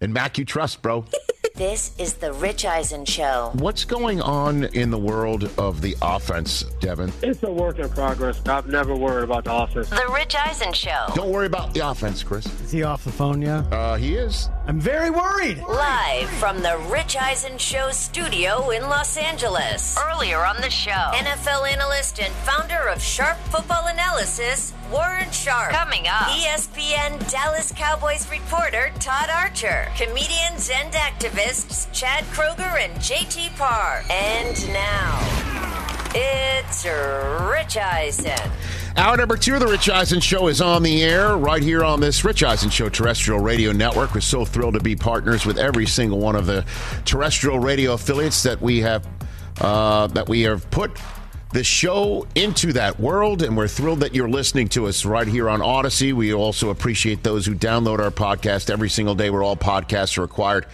And Mac, you trust, bro. This is the Rich Eisen Show. What's going on in the world of the offense, Devin? It's a work in progress. I've never worried about the offense. The Rich Eisen Show. Don't worry about the offense, Chris. Is he off the phone yet? Uh, he is. I'm very worried. Live from the Rich Eisen Show studio in Los Angeles. Earlier on the show, NFL analyst and founder of Sharp Football Analysis, Warren Sharp. Coming up, ESPN Dallas Cowboys reporter Todd Archer, comedians and activists Chad Kroger and JT Parr. And now, it's Rich Eisen. Hour number two of the Rich Eisen Show is on the air right here on this Rich Eisen Show terrestrial radio network. We're so thrilled to be partners with every single one of the terrestrial radio affiliates that we have uh, that we have put the show into that world, and we're thrilled that you're listening to us right here on Odyssey. We also appreciate those who download our podcast every single day. Where all podcasts are required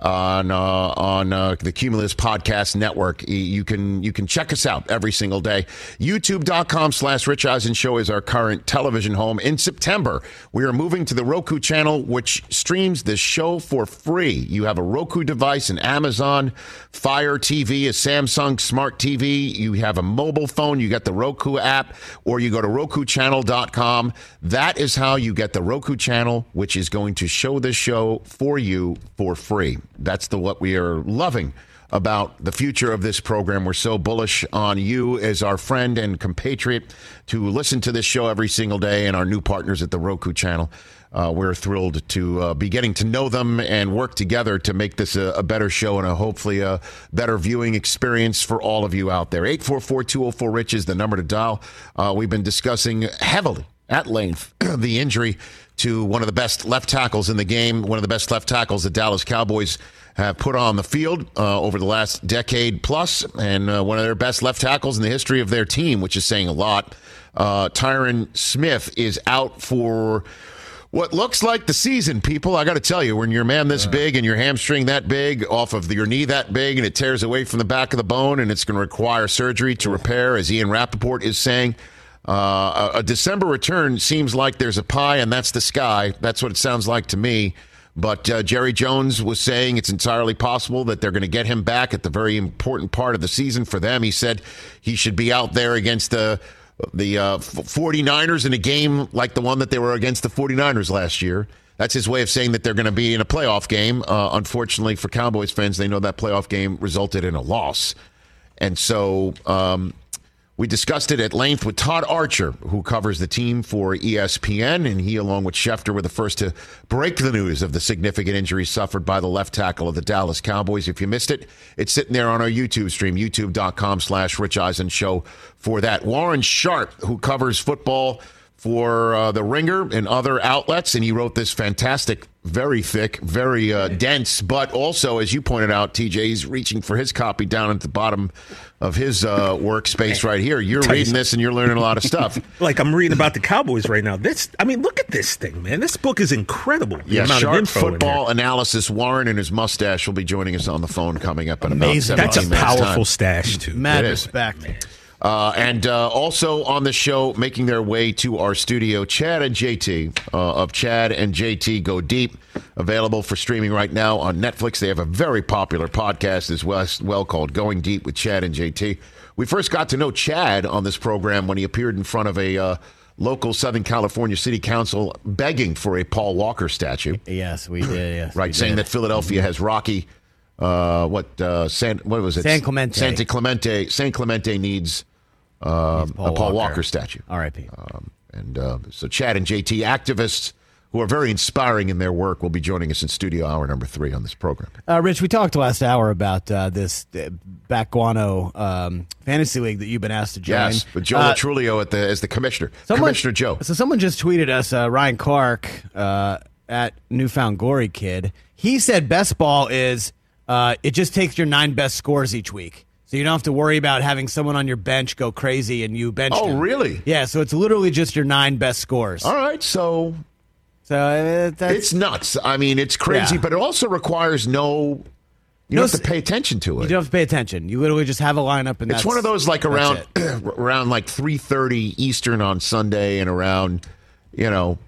on uh, on uh, the Cumulus Podcast Network. You can you can check us out every single day. YouTube.com slash Rich Eisen Show is our current television home. In September, we are moving to the Roku channel, which streams this show for free. You have a Roku device, an Amazon Fire TV, a Samsung Smart TV. You have a mobile phone. You get the Roku app, or you go to RokuChannel.com. That is how you get the Roku channel, which is going to show this show for you for free. That's the what we are loving about the future of this program. We're so bullish on you as our friend and compatriot to listen to this show every single day and our new partners at the Roku channel. Uh, we're thrilled to uh, be getting to know them and work together to make this a, a better show and a hopefully a better viewing experience for all of you out there. 844-204-RICH is the number to dial. Uh, we've been discussing heavily at length the injury to one of the best left tackles in the game, one of the best left tackles the Dallas Cowboys have put on the field uh, over the last decade plus, and uh, one of their best left tackles in the history of their team, which is saying a lot. Uh, Tyron Smith is out for what looks like the season, people. I got to tell you, when you're man this big and your hamstring that big, off of your knee that big, and it tears away from the back of the bone, and it's going to require surgery to repair, as Ian Rapoport is saying. Uh, a, December return seems like there's a pie, and that's the sky. That's what it sounds like to me. But uh, Jerry Jones was saying it's entirely possible that they're going to get him back at the very important part of the season for them. He said he should be out there against the the uh, 49ers in a game like the one that they were against the 49ers last year. That's his way of saying that they're going to be in a playoff game. Uh, unfortunately for Cowboys fans, they know that playoff game resulted in a loss. And so um, we discussed it at length with Todd Archer, who covers the team for ESPN, and he, along with Schefter, were the first to break the news of the significant injury suffered by the left tackle of the Dallas Cowboys. If you missed it, it's sitting there on our YouTube stream, youtube.com slash Rich Eisen Show for that. Warren Sharp, who covers football for uh, the Ringer and other outlets, and he wrote this fantastic, very thick, very uh, dense, but also, as you pointed out, TJ, he's reaching for his copy down at the bottom of his uh, workspace right here. You're Tell reading this and you're learning a lot of stuff. Like I'm reading about the Cowboys right now. This, I mean, look at this thing, man. This book is incredible. The Yeah, amount of sharp info football there. analysis. Warren and his mustache will be joining us on the phone coming up in Amazing. about That's a minutes' powerful time. stash too. Mad It is. Uh, and uh, also on the show, making their way to our studio, Chad and JT uh, of Chad and JT Go Deep, available for streaming right now on Netflix. They have a very popular podcast as well, as well called Going Deep with Chad and JT. We first got to know Chad on this program when he appeared in front of a uh, local Southern California City Council begging for a Paul Walker statue. Yes, we did. Yes, right, saying did. that Philadelphia has Rocky. Uh, what uh, San? What was it? San Clemente. Santa Clemente. San Clemente needs um, Paul a Paul Walker, Walker. statue. R.I.P. Um, and uh, so Chad and JT, activists who are very inspiring in their work, will be joining us in studio hour number three on this program. Uh, Rich, we talked last hour about uh, this uh, back guano um, fantasy league that you've been asked to join. Yes, with Joe Uh, Lo Truglio at the as the commissioner, someone- Commissioner Joe. So someone just tweeted us, uh, Ryan Clark, uh, at Newfound Glory Kid. He said best ball is uh, it just takes your nine best scores each week. So you don't have to worry about having someone on your bench go crazy and you bench. Oh, really? Yeah. So it's literally just your nine best scores. All right, so So uh, it's nuts. I mean, it's crazy, Yeah. but it also requires no. You No don't have to pay attention to it. you don't have to pay attention. You literally just have a lineup and It's that's, one of those like around around like three thirty Eastern on Sunday and around you know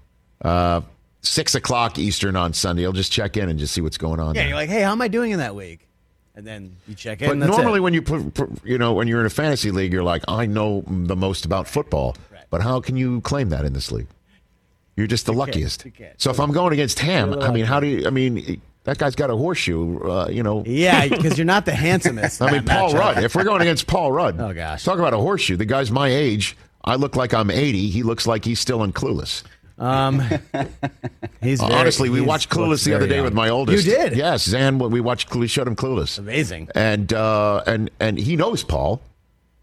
uh, six o'clock Eastern on Sunday. I'll just check in and just see what's going on. Yeah, there. you're like, hey, how am I doing in that week? And then you check in. but normally it. when you put, you know when you're in a fantasy league, you're like, I know the most about football. Right. But how can you claim that in this league? You're just the luckiest. you can't. So if I'm going against Hamm, I mean, how do you? I mean, that guy's got a horseshoe. Uh, you know. yeah, because you're not the handsomest. I mean, Paul. Rudd. If we're going against Paul Rudd, Oh, gosh. talk about a horseshoe. The guy's my age. I look like I'm 80. He looks like he's still in Clueless. Um, he's very, Honestly, we he's- watched Clueless the other day with my oldest. You did? Yes, Zan. We watched. We showed him Clueless. Amazing. And uh, and and he knows Paul,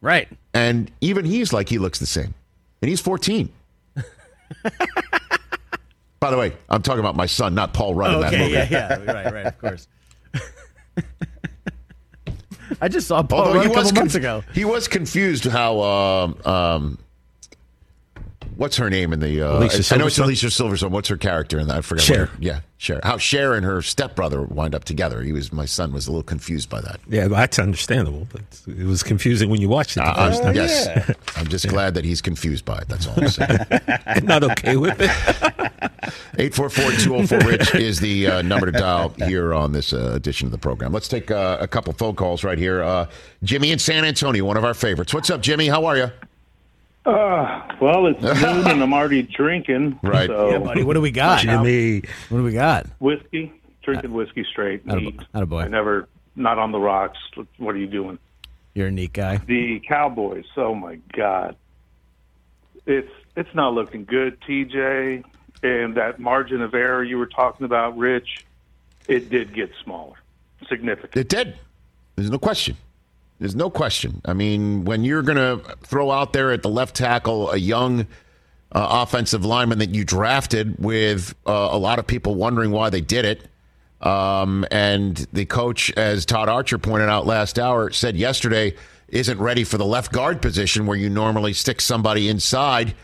Right. and even he's like he looks the same, and he's 14. By the way, I'm talking about my son, not Paul Rudd in that Okay. movie. Yeah. Yeah. Right. Right. Of course. I just saw Paul Although Rudd a couple months conf- ago. he was confused how um, um, what's her name in the uh, Alicia I know it's? Alicia Silverstone. What's her character in that? I forgot. Cher. her- yeah, Cher. How Cher and her stepbrother wind up together. He was my son was a little confused by that. Yeah, that's understandable, but it was confusing when you watched it the Uh, first I'm, time. yes, I'm just glad that he's confused by it. That's all I'm saying. Not okay with it. 844-204-RICH is the uh, number to dial here on this uh, edition of the program. Let's take uh, a couple phone calls right here. Uh, Jimmy in San Antonio, one of our favorites. What's up, Jimmy? How are you? Uh, well, it's noon and I'm already drinking. Right. So Yeah, buddy. What do we got? Jimmy. What do we got? whiskey, drinking whiskey straight. Not a boy. I never, not on the rocks. What are you doing? You're a neat guy. The Cowboys. Oh my God, it's it's not looking good, TJ. And that margin of error you were talking about, Rich, it did get smaller, significant. It did. There's no question. There's no question. I mean, when you're going to throw out there at the left tackle a young uh, offensive lineman that you drafted with uh, a lot of people wondering why they did it, um, and the coach, as Todd Archer pointed out last hour, said yesterday, isn't ready for the left guard position where you normally stick somebody inside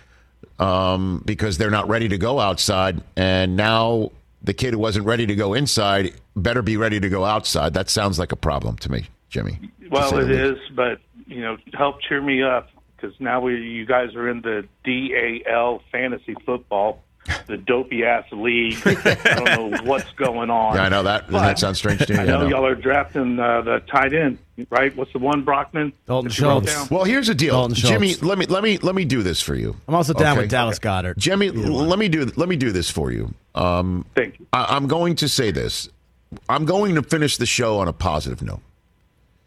um, because they're not ready to go outside. And now the kid who wasn't ready to go inside better be ready to go outside. That sounds like a problem to me, Jimmy. Well, say it the least. is, but you know, help cheer me up because now we, you guys are in the DAL fantasy football, the dopey ass league. I don't know what's going on. Yeah, I know that. Doesn't that sound strange to you? I I know know. y'all are drafting uh, the tight end, right? What's the one, Brockman? Dalton that you wrote Schultz. Well, here's the deal, Dalton Schultz. Jimmy. Let me let me let me do this for you. I'm also down Okay. with Dallas Goedert. Jimmy, let me do let me do this for you. Um, Thank you. I, I'm going to say this. I'm going to finish the show on a positive note.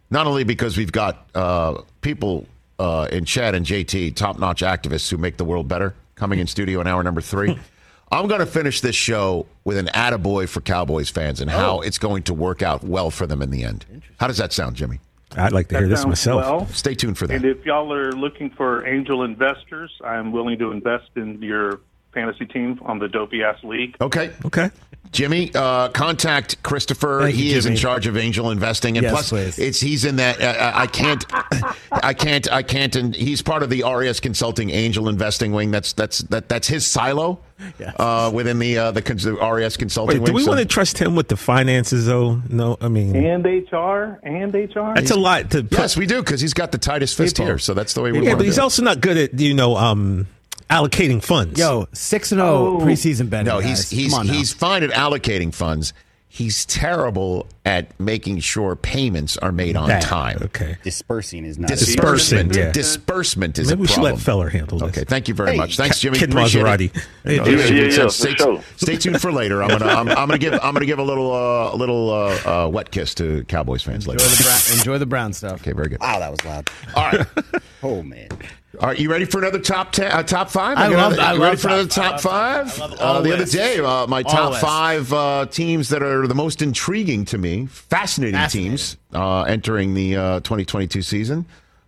Not only because we've got uh, people uh, in Chad and JT, top notch activists who make the world better, coming in studio in hour number three. I'm going to finish this show with an attaboy for Cowboys fans and how it's going to work out well for them in the end. How does that sound, Jimmy? I'd like to That hear this myself. Well. Stay tuned for that. And if y'all are looking for angel investors, I'm willing to invest in your fantasy team on the dopey ass league. Okay. Okay. Jimmy, uh, contact Christopher. Thank you, he is in charge of angel investing, and Yes, plus, please. it's he's in that. Uh, I can't, I can't, I can't, and he's part of the RES Consulting Angel Investing wing. That's that's that that's his silo Yes. uh, within the uh, the cons- RES Consulting Wait, do we So- want to trust him with the finances, though? No, I mean, And HR, and HR. that's a lot to put. yes, we do because he's got the tightest fist People. here. So that's the way we yeah, want but to he's do it. also not good at, you know, um, allocating funds. Yo, six and zero Oh. preseason betting. No, guys. he's he's Come on now. he's fine at allocating funds. He's terrible at making sure payments are made on That- time. Okay. Dispersing is not. Dispersing, yeah. Disbursement is Maybe a we should problem. let Feller handle this. Okay, thank you very Hey, much. Thanks, Jimmy. Kid Appreciate Maserati. it. Hey, dude. yeah, yeah, yeah, yeah, stay, sure. stay tuned for later. I'm gonna I'm, I'm gonna give I'm gonna give a little uh, a little uh, uh, wet kiss to Cowboys fans enjoy later. the brown, enjoy the brown stuff. Okay, very good. Wow, that was loud. All right, Oh man. All right. You ready for another top ten, uh, top five? I love- ready- I you love ready for top- another top five? top- I love all uh, the other day, uh, my top five uh, teams that are the most intriguing to me, fascinating, Fascinating. teams uh, entering the uh, 2022 season.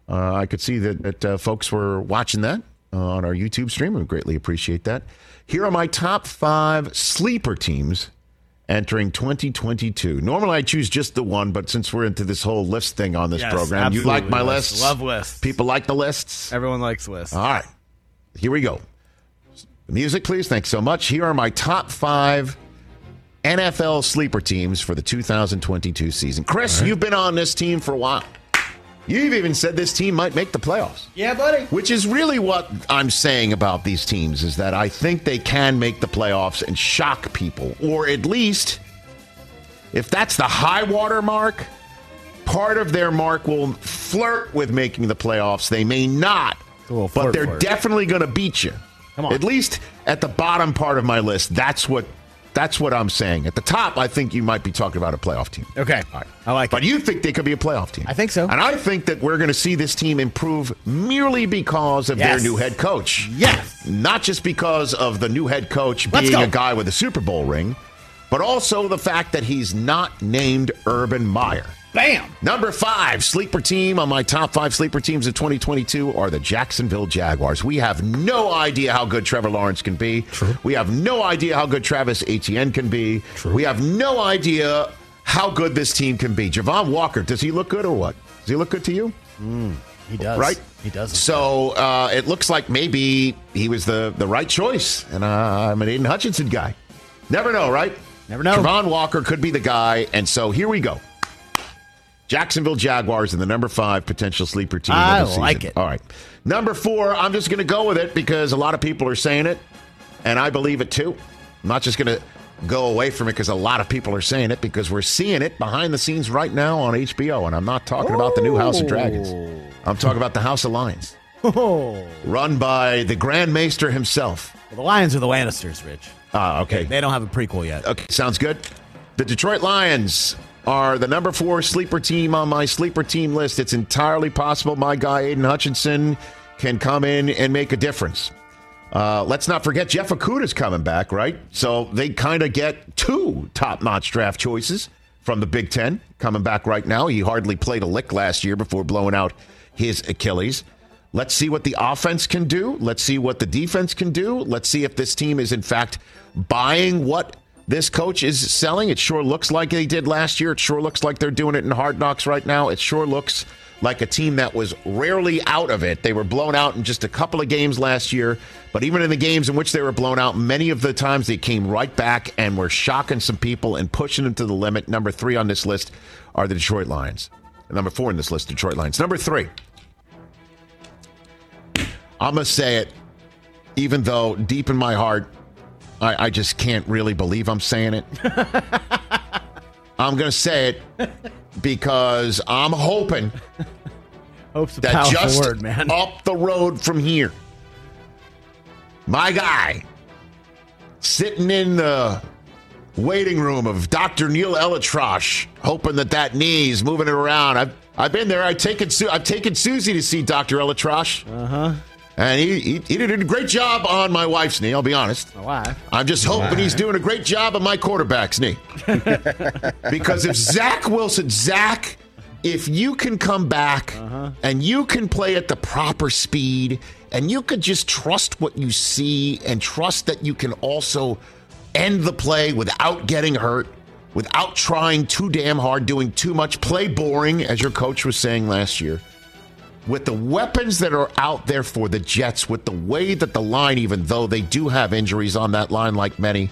Uh, I could see that, that uh, folks were watching that. uh, on our YouTube stream. We greatly appreciate that. Here are my top five sleeper teams entering 2022. Normally, I choose just the one, but since we're into this whole list thing on this Yes, program, you like my absolutely. lists? Love lists. People like the lists? Everyone likes lists. All right. Here we go. Music, please. Thanks so much. Here are my top five NFL sleeper teams for the 2022 season. Chris, you've been on this team for a while. You've even said this team might make the playoffs. yeah, buddy. Which is really what I'm saying about these teams is that I think they can make the playoffs and shock people, or at least, if that's the high water mark, part of their mark will flirt with making the playoffs. They may not, but they're flirt. definitely going to beat you. Come on. At least at the bottom part of my list, that's what that's what I'm saying. At the top, I think you might be talking about a playoff team. Okay. Right. I like But it. you think they could be a playoff team? I think so. And I think that we're going to see this team improve merely because of Yes. their new head coach. Yes. Not just because of the new head coach Let's being go. a guy with a Super Bowl ring, but also the fact that he's not named Urban Meyer. Bam. Number five, sleeper team on my top five sleeper teams of 2022 are the Jacksonville Jaguars. We have no idea how good Trevor Lawrence can be. True. We have no idea how good Travis Etienne can be. True. We have no idea how good this team can be. Travon Walker, does he look good or what? Does he look good to you? He does. Right? He does. So uh, it looks like maybe he was the, the right choice. And uh, I'm an Aidan Hutchinson guy. Never know, right? Never know. Travon Walker could be the guy. And so here we go. Jacksonville Jaguars and the number five potential sleeper team. I of the season. like it. All right. Number four, I'm just going to go with it because a lot of people are saying it, and I believe it too. I'm not just going to go away from it because a lot of people are saying it because we're seeing it behind the scenes right now on HBO. And I'm not talking about the new House of Dragons, I'm talking about the House of Lions, Oh. run by the Grand Maester himself. Well, the Lions are the Lannisters, Rich. Ah, okay. They don't have a prequel yet. Okay, sounds good. The Detroit Lions are the number four sleeper team on my sleeper team list. It's entirely possible my guy Aidan Hutchinson can come in and make a difference. Uh, let's not forget Jeff Okudah's coming back, right? So they kind of get two top-notch draft choices from the Big Ten coming back right now. He hardly played a lick last year before blowing out his Achilles. Let's see what the offense can do. Let's see what the defense can do. Let's see if this team is in fact buying what this coach is selling. It sure looks like they did last year. It sure looks like they're doing it in hard knocks right now. It sure looks like a team that was rarely out of it. They were blown out in just a couple of games last year, but even in the games in which they were blown out, many of the times they came right back and were shocking some people and pushing them to the limit. Number three on this list are the Detroit Lions. Number four in this list, Detroit Lions. Number three. I'm going to say it, even though deep in my heart, I, I just can't really believe I'm saying it. I'm going to say it because I'm hoping Hope's a that just word, man. up the road from here, my guy sitting in the waiting room of Dr. Neal ElAttrache, hoping that that knee's moving it around. I've I've been there. I've taken Su- I've taken Susie to see Dr. Elatrosh. Uh huh. Uh-huh. And he, he he did a great job on my wife's knee. I'll be honest. My wife. I'm just hoping he's doing a great job on my quarterback's knee. because if Zach Wilson, Zach, if you can come back and you can play at the proper speed and you could just trust what you see and trust that you can also end the play without getting hurt, without trying too damn hard, doing too much, play boring, as your coach was saying last year with the weapons that are out there for the Jets, with the way that the line, even though they do have injuries on that line like many,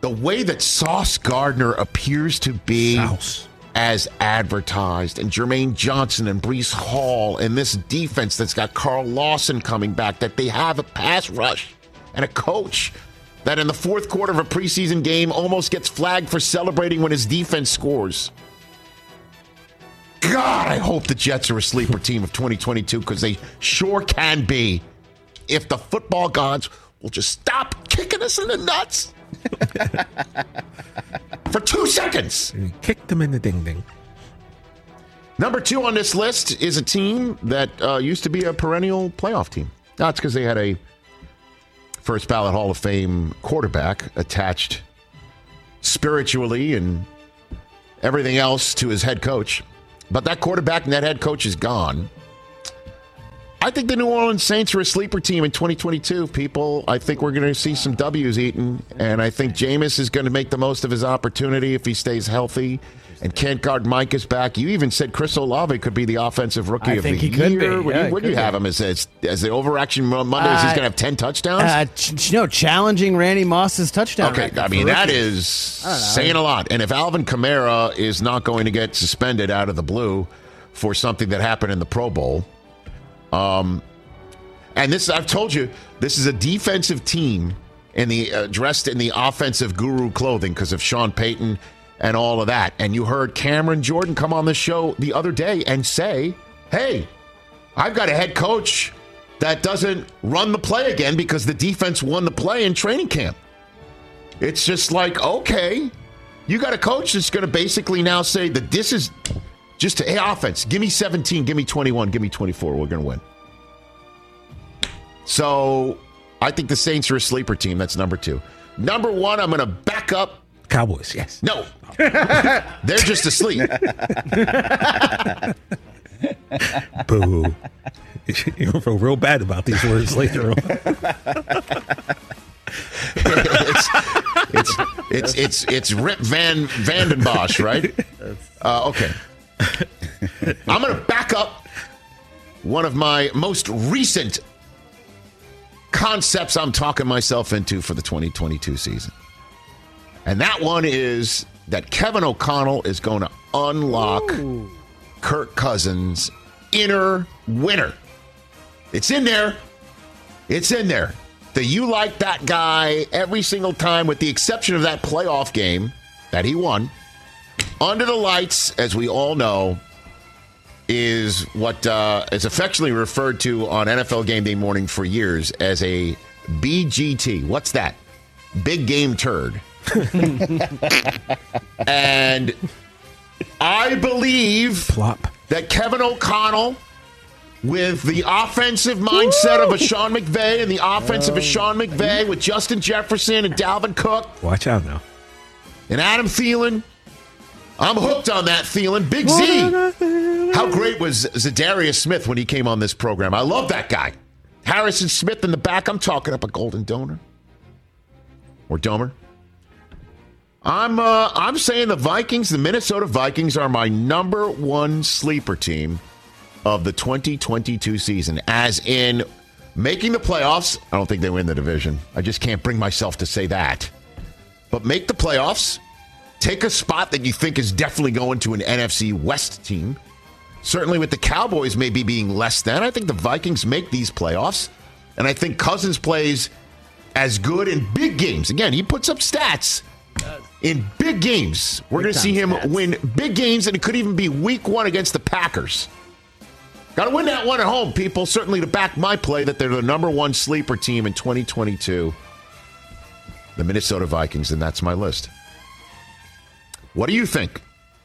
the way that Sauce Gardner appears to be Sauce. as advertised, and Jermaine Johnson and Breece Hall, and this defense that's got Carl Lawson coming back, that they have a pass rush and a coach that in the fourth quarter of a preseason game almost gets flagged for celebrating when his defense scores. God, I hope the Jets are a sleeper team of 2022 because they sure can be if the football gods will just stop kicking us in the nuts for two seconds. Kick them in the ding ding. Number two on this list is a team that uh, used to be a perennial playoff team. That's because they had a first ballot Hall of Fame quarterback attached spiritually and everything else to his head coach. But that quarterback and that head coach is gone. I think the New Orleans Saints are a sleeper team in 2022. People, I think we're going to see some W's eaten, and I think Jameis is going to make the most of his opportunity if he stays healthy. And Kent Guard Mike is back. You even said Chris Olave could be the offensive rookie I of the he could year. be. What do Yeah, you, do you have be. him as? As, as the overaction Mondays, he's Uh, going to have 10 touchdowns? Uh, ch- no, challenging Randy Moss's touchdown. Okay, I mean that is saying a lot. And if Alvin Kamara is not going to get suspended out of the blue for something that happened in the Pro Bowl, um, and this I've told you, this is a defensive team in the uh, dressed in the offensive guru clothing because of Sean Payton and all of that. And you heard Cameron Jordan come on the show the other day and say, "Hey, I've got a head coach." That doesn't run the play again because the defense won the play in training camp. It's just like, okay, you got a coach that's going to basically now say that this is just to, hey, offense. Give me 17, give me 21, give me 24. We're going to win. So I think the Saints are a sleeper team. That's number two. Number one, I'm going to back up. Cowboys, yes. No, they're just asleep. Boo. You're gonna feel real bad about these words later on. it's, it's it's it's it's Rip Van Vandenbosch, right? Uh, okay. I'm going to back up one of my most recent concepts I'm talking myself into for the 2022 season. And that one is that Kevin O'Connell is going to unlock Kirk Cousins' inner winner. It's in there. It's in there. That you like that guy every single time, with the exception of that playoff game that he won. Under the lights, as we all know, is what uh, is affectionately referred to on NFL Game Day morning for years as a BGT. What's that? Big game turd. and I believe Plop. that Kevin O'Connell, with the offensive mindset of a Sean McVay and the offense of a Sean McVay with Justin Jefferson and Dalvin Cook Watch out now. and Adam Thielen. I'm hooked on that Thielen. Big Z. How great was Za'Darius Smith when he came on this program? I love that guy. Harrison Smith in the back. I'm talking up a golden donor or domer. I'm uh, I'm saying the Vikings, the Minnesota Vikings, are my number one sleeper team of the 2022 season. As in making the playoffs. I don't think they win the division. I just can't bring myself to say that. But make the playoffs. Take a spot that you think is definitely going to an NFC West team. Certainly with the Cowboys maybe being less than. I think the Vikings make these playoffs. And I think Cousins plays as good in big games. Again, he puts up stats in big games. We're going to see him stats. win big games, and it could even be week one against the Packers. Got to win that one at home, people. Certainly to back my play that they're the number one sleeper team in 2022. The Minnesota Vikings, and that's my list. What do you think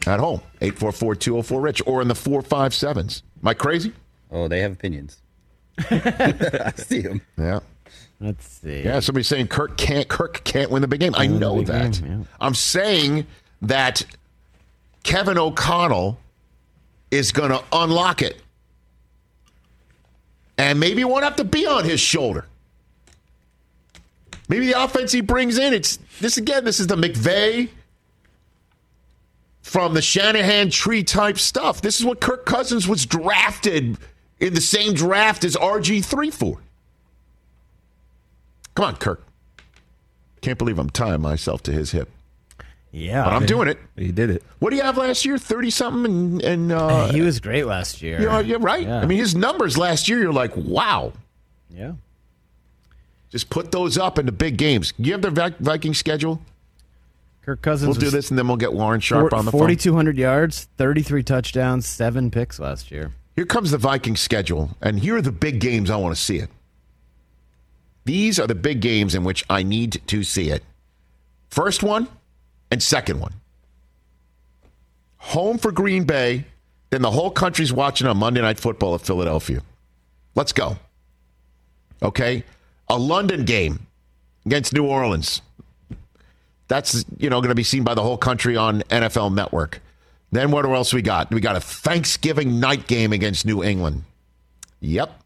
at home? 844 204 Rich or in the 457s. Am I crazy? Oh, they have opinions. I see them. Yeah. Let's see. Yeah, somebody's saying Kirk can't Kirk can't win the big game. I Win the know that. game, yeah. I'm saying that Kevin O'Connell is going to unlock it. And maybe it won't have to be on his shoulder. Maybe the offense he brings in, it's this again, this is the McVay from the Shanahan tree type stuff. This is what Kirk Cousins was drafted in the same draft as RG3 for. Come on, Kirk. Can't believe I'm tying myself to his hip. Yeah. But I'm doing it. He did it. What do you have last year? 30 something? And, and uh, he was great last year. you know, right. Yeah. I mean, his numbers last year, you're like, wow. yeah. Just put those up in the big games. You have the Vi- Viking schedule? Kirk Cousins We'll do this and then we'll get Warren Sharp on the phone. 4,200 yards, 33 touchdowns, seven picks last year. Here comes the Viking schedule, and here are the big games I want to see it. These are the big games in which I need to see it. First one and second one. Home for Green Bay, then the whole country's watching on Monday Night Football at Philadelphia. Let's go. Okay? A London game against New Orleans. That's you know going to be seen by the whole country on NFL Network. Then what else we got? We got a Thanksgiving night game against New England. Yep.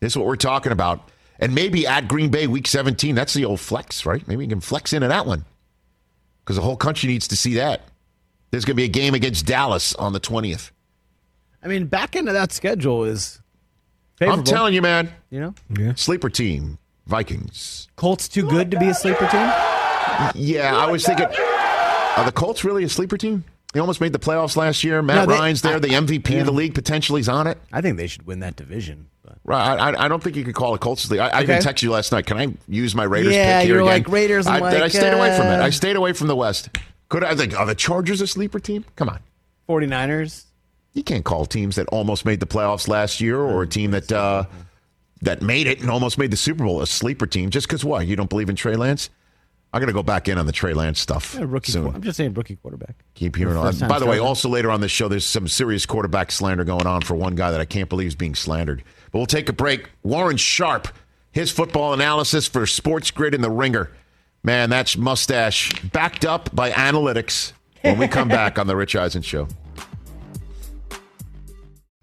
This is what we're talking about. And maybe at Green Bay week 17, that's the old flex, right? Maybe you can flex into that one because the whole country needs to see that. There's going to be a game against Dallas on the 20th. I mean, back into that schedule is favorable. I'm telling you, man. You know, Yeah. Sleeper team, Vikings. Colts too good to be a sleeper team. Yeah, I was thinking, are the Colts really a sleeper team? They almost made the playoffs last year. Matt No, they- Ryan's there, I- the MVP of the league, potentially is on it. I think they should win that division. But. Right, I, I don't think you could call it Colts league. I, I even Okay. texted you last night. Can I use my Raiders Yeah, pick here you're again? like, Raiders, I, I like, stayed away from it. uh, I stayed away from the West. Could I think? Are the Chargers a sleeper team? Come on. 49ers. You can't call teams that almost made the playoffs last year or a team that uh, that made it and almost made the Super Bowl a sleeper team just because what? You don't believe in Trey Lance? I'm going to go back in on the Trey Lance stuff Yeah, rookie. soon. qu- I'm just saying rookie quarterback. Keep hearing on. By the way, also later on this show, there's some serious quarterback slander going on for one guy that I can't believe is being slandered. But we'll take a break. Warren Sharp, his football analysis for Sports Grid and the Ringer. Man, that's mustache backed up by analytics. When we come back on the Rich Eisen Show.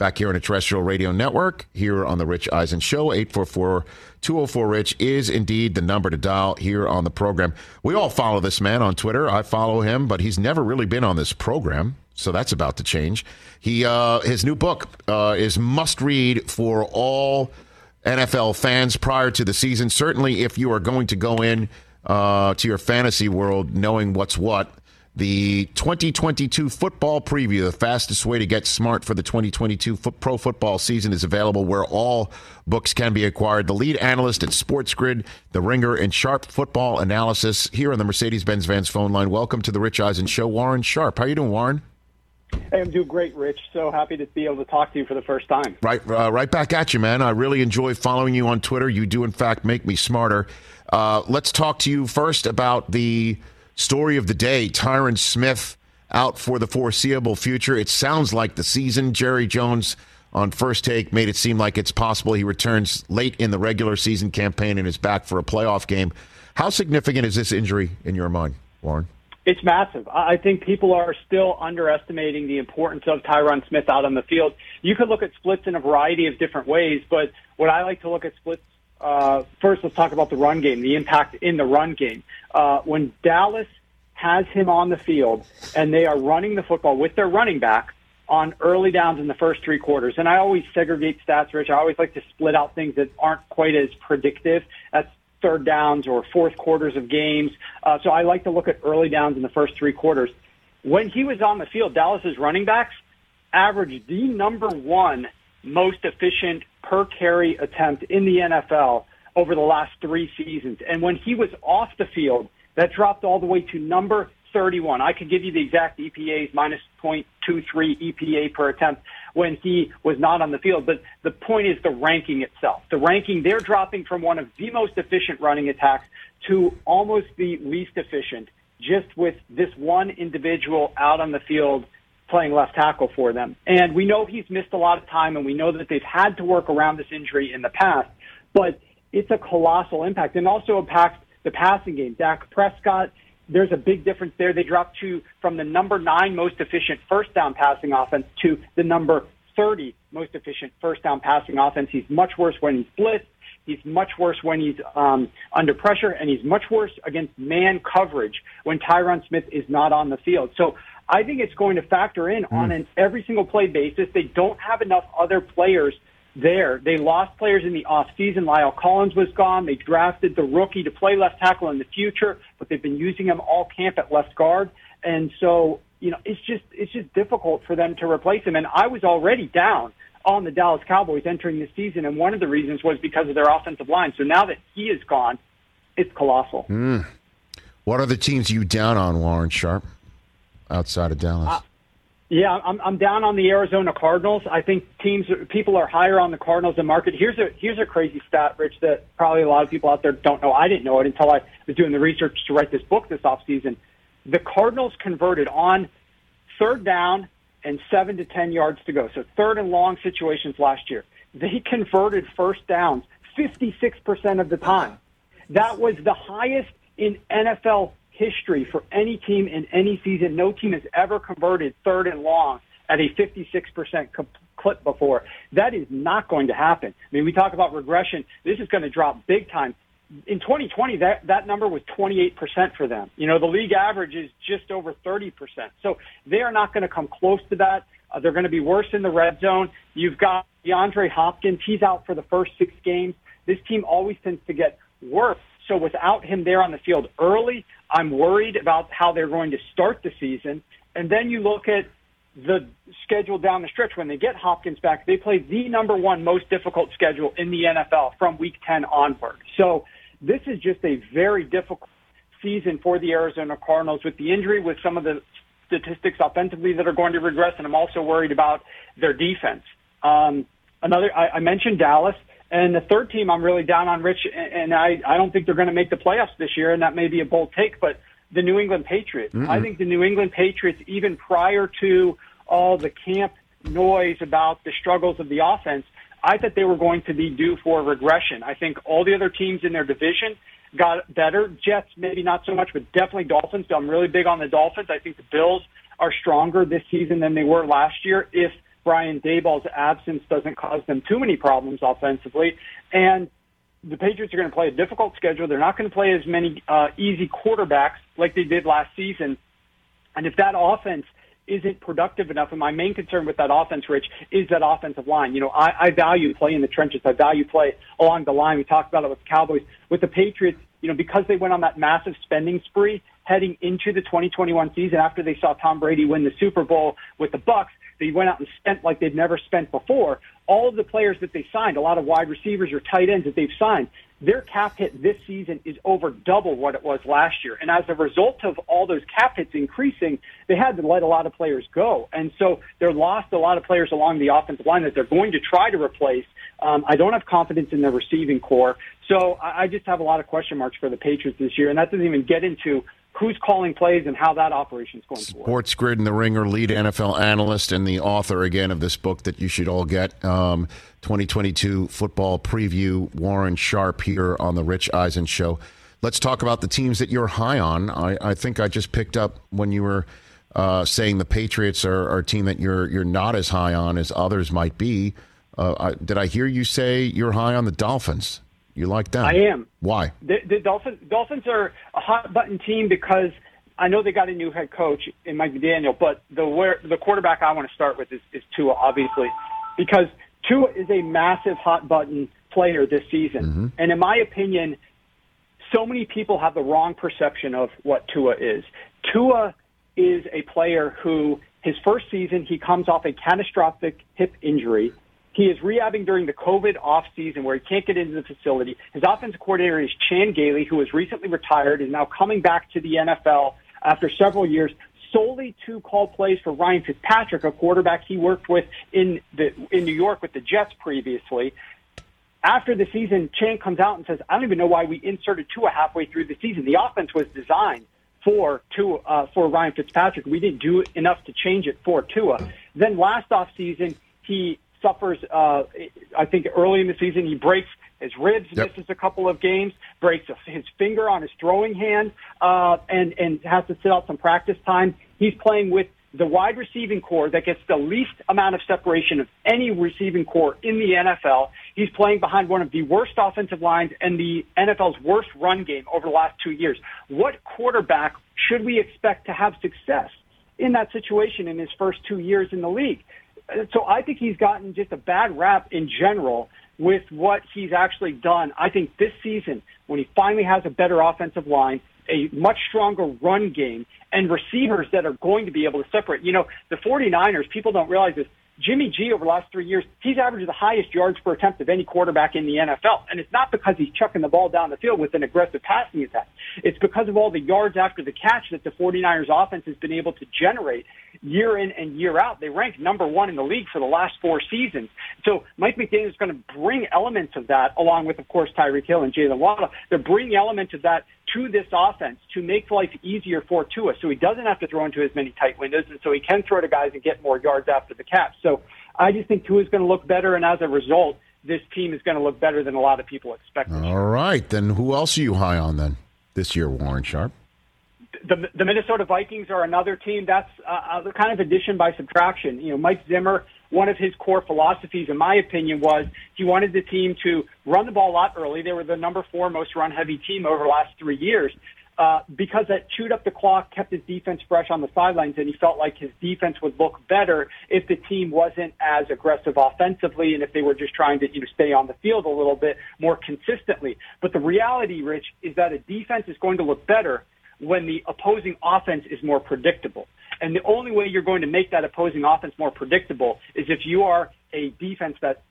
Back here on a terrestrial radio network, here on the Rich Eisen Show, 844 204 Rich is indeed the number to dial here on the program. We all follow this man on Twitter. I follow him, but he's never really been on this program, so that's about to change. He uh, His new book uh, is must read for all NFL fans prior to the season. Certainly, if you are going to go in uh, to your fantasy world knowing what's what. The 2022 football preview, the fastest way to get smart for the 2022 fo- pro football season, is available where all books can be acquired. The lead analyst at Sports Grid, The Ringer, and Sharp Football Analysis here on the Mercedes Benz Vans phone line. Welcome to the Rich Eisen Show, Warren Sharp. How you doing, Warren? Hey, I'm doing great, Rich. So happy to be able to talk to you for the first time. Right, uh, right back at you, man. I really enjoy following you on Twitter. You do, in fact, make me smarter. Uh, let's talk to you first about the story of the day: Tyron Smith out for the foreseeable future. It sounds like the season. Jerry Jones on first take made it seem like it's possible he returns late in the regular season campaign and is back for a playoff game. How significant is this injury in your mind, Warren? It's massive. I think people are still underestimating the importance of Tyron Smith out on the field. You could look at splits in a variety of different ways, but what I like to look at splits uh, first, let's talk about the run game, the impact in the run game. Uh, when Dallas has him on the field and they are running the football with their running back on early downs in the first three quarters, and I always segregate stats, Rich. I always like to split out things that aren't quite as predictive. That's third downs or fourth quarters of games. Uh, so I like to look at early downs in the first three quarters. When he was on the field, Dallas's running backs averaged the number one most efficient per carry attempt in the NFL over the last three seasons. And when he was off the field, that dropped all the way to number 31. I could give you the exact EPAs, minus 0.23 EPA per attempt when he was not on the field. But the point is the ranking itself. The ranking, they're dropping from one of the most efficient running attacks to almost the least efficient just with this one individual out on the field playing left tackle for them. And we know he's missed a lot of time and we know that they've had to work around this injury in the past, but it's a colossal impact and also impacts the passing game. Dak Prescott, there's a big difference there. They dropped to from the number nine most efficient first down passing offense to the number 30 most efficient first down passing offense. He's much worse when he's blitzed. He's much worse when he's um, under pressure, and he's much worse against man coverage when Tyron Smith is not on the field. So I think it's going to factor in mm. on an every single play basis. They don't have enough other players there. They lost players in the off season. La'el Collins was gone. They drafted the rookie to play left tackle in the future, but they've been using him all camp at left guard. And so, you know, it's just it's just difficult for them to replace him. And I was already down on the Dallas Cowboys entering the season, and one of the reasons was because of their offensive line. So now that he is gone, it's colossal. Mm. What are the teams you down on, Warren Sharp, outside of Dallas? Uh, yeah, I'm I'm down on the Arizona Cardinals. I think teams people are higher on the Cardinals than market. Here's a here's a crazy stat, Rich, that probably a lot of people out there don't know. I didn't know it until I was doing the research to write this book this off season. The Cardinals converted on third down and seven to ten yards to go. So third and long situations last year. They converted first downs 56% of the time. That was the highest in NFL history for any team in any season. No team has ever converted third and long at a 56% clip before. That is not going to happen. I mean, we talk about regression. This is going to drop big time. In 2020, that, that number was 28% for them. You know, the league average is just over 30%. So they are not going to come close to that. Uh, they're going to be worse in the red zone. You've got DeAndre Hopkins. He's out for the first six games. This team always tends to get worse so without him there on the field early, I'm worried about how they're going to start the season. And then you look at the schedule down the stretch when they get Hopkins back, they play the number one most difficult schedule in the NFL from week 10 onward. So this is just a very difficult season for the Arizona Cardinals with the injury, with some of the statistics offensively that are going to regress. And I'm also worried about their defense. Um, another, I, I mentioned Dallas. And the third team I'm really down on, Rich, and I, I don't think they're going to make the playoffs this year, and that may be a bold take, but the New England Patriots. Mm-hmm. I think the New England Patriots, even prior to all the camp noise about the struggles of the offense, I thought they were going to be due for regression. I think all the other teams in their division got better. Jets, maybe not so much, but definitely Dolphins. I'm really big on the Dolphins. I think the Bills are stronger this season than they were last year if – Brian Daboll's absence doesn't cause them too many problems offensively. And the Patriots are going to play a difficult schedule. They're not going to play as many uh, easy quarterbacks like they did last season. And if that offense isn't productive enough, and my main concern with that offense, Rich, is that offensive line. You know, I, I value play in the trenches. I value play along the line. We talked about it with the Cowboys. With the Patriots, you know, because they went on that massive spending spree heading into the 2021 season after they saw Tom Brady win the Super Bowl with the Bucs, they went out and spent like they'd never spent before. All of the players that they signed, a lot of wide receivers or tight ends that they've signed, their cap hit this season is over double what it was last year. And as a result of all those cap hits increasing, they had to let a lot of players go. And so they're lost a lot of players along the offensive line that they're going to try to replace. Um, I don't have confidence in their receiving corps. So I just have a lot of question marks for the Patriots this year. And that doesn't even get into who's calling plays and how that operation is going. Sports Grid and the Ringer lead NFL analyst and the author again of this book that you should all get. Um, 2022 football preview. Warren Sharp here on the Rich Eisen show. Let's talk about the teams that you're high on. I, I think I just picked up when you were uh, saying the Patriots are, are, a team that you're you're not as high on as others might be. Uh, I, did I hear you say you're high on the Dolphins? You like them? I am. Why? The, the Dolphins, Dolphins are a hot button team because I know they got a new head coach in Mike McDaniel, but the where the quarterback I want to start with is, is Tua, obviously, because Tua is a massive hot button player this season, mm-hmm. and in my opinion, so many people have the wrong perception of what Tua is. Tua is a player who his first season he comes off a catastrophic hip injury. He is rehabbing during the COVID off season where he can't get into the facility. His offensive coordinator is Chan Gailey, who was recently retired, is now coming back to the NFL after several years solely to call plays for Ryan Fitzpatrick, a quarterback he worked with in the in New York with the Jets previously. After the season, Chan comes out and says, "I don't even know why we inserted Tua halfway through the season. The offense was designed for Tua, uh, for Ryan Fitzpatrick. We didn't do enough to change it for Tua." Then last off season, he suffers. Uh, I think early in the season, he breaks his ribs, yep. misses a couple of games, breaks his finger on his throwing hand, uh, and and has to sit out some practice time. He's playing with the wide receiving corps that gets the least amount of separation of any receiving corps in the NFL. He's playing behind one of the worst offensive lines and the NFL's worst run game over the last two years. What quarterback should we expect to have success in that situation in his first two years in the league? So I think he's gotten just a bad rap in general with what he's actually done. I think this season, when he finally has a better offensive line, a much stronger run game, and receivers that are going to be able to separate. You know, the 49ers, people don't realize this. Jimmy G over the last three years, he's averaged the highest yards per attempt of any quarterback in the NFL. And it's not because he's chucking the ball down the field with an aggressive passing attack. It's because of all the yards after the catch that the 49ers offense has been able to generate year in and year out. They rank number one in the league for the last four seasons. So Mike McDaniel is going to bring elements of that along with, of course, Tyreek Hill and Jaylen Waddle. They're bringing elements of that to this offense to make life easier for Tua so he doesn't have to throw into as many tight windows and so he can throw to guys and get more yards after the catch. So I just think Tua is going to look better and as a result, this team is going to look better than a lot of people expect. All right. Then who else are you high on then this year, Warren Sharp? The, the Minnesota Vikings are another team that's uh, a kind of addition by subtraction. You know, Mike Zimmer one of his core philosophies, in my opinion, was he wanted the team to run the ball a lot early. They were the number four most run heavy team over the last three years. Uh, because that chewed up the clock, kept his defense fresh on the sidelines, and he felt like his defense would look better if the team wasn't as aggressive offensively and if they were just trying to you know, stay on the field a little bit more consistently. But the reality, Rich, is that a defense is going to look better when the opposing offense is more predictable. And the only way you're going to make that opposing offense more predictable is if you are a defense that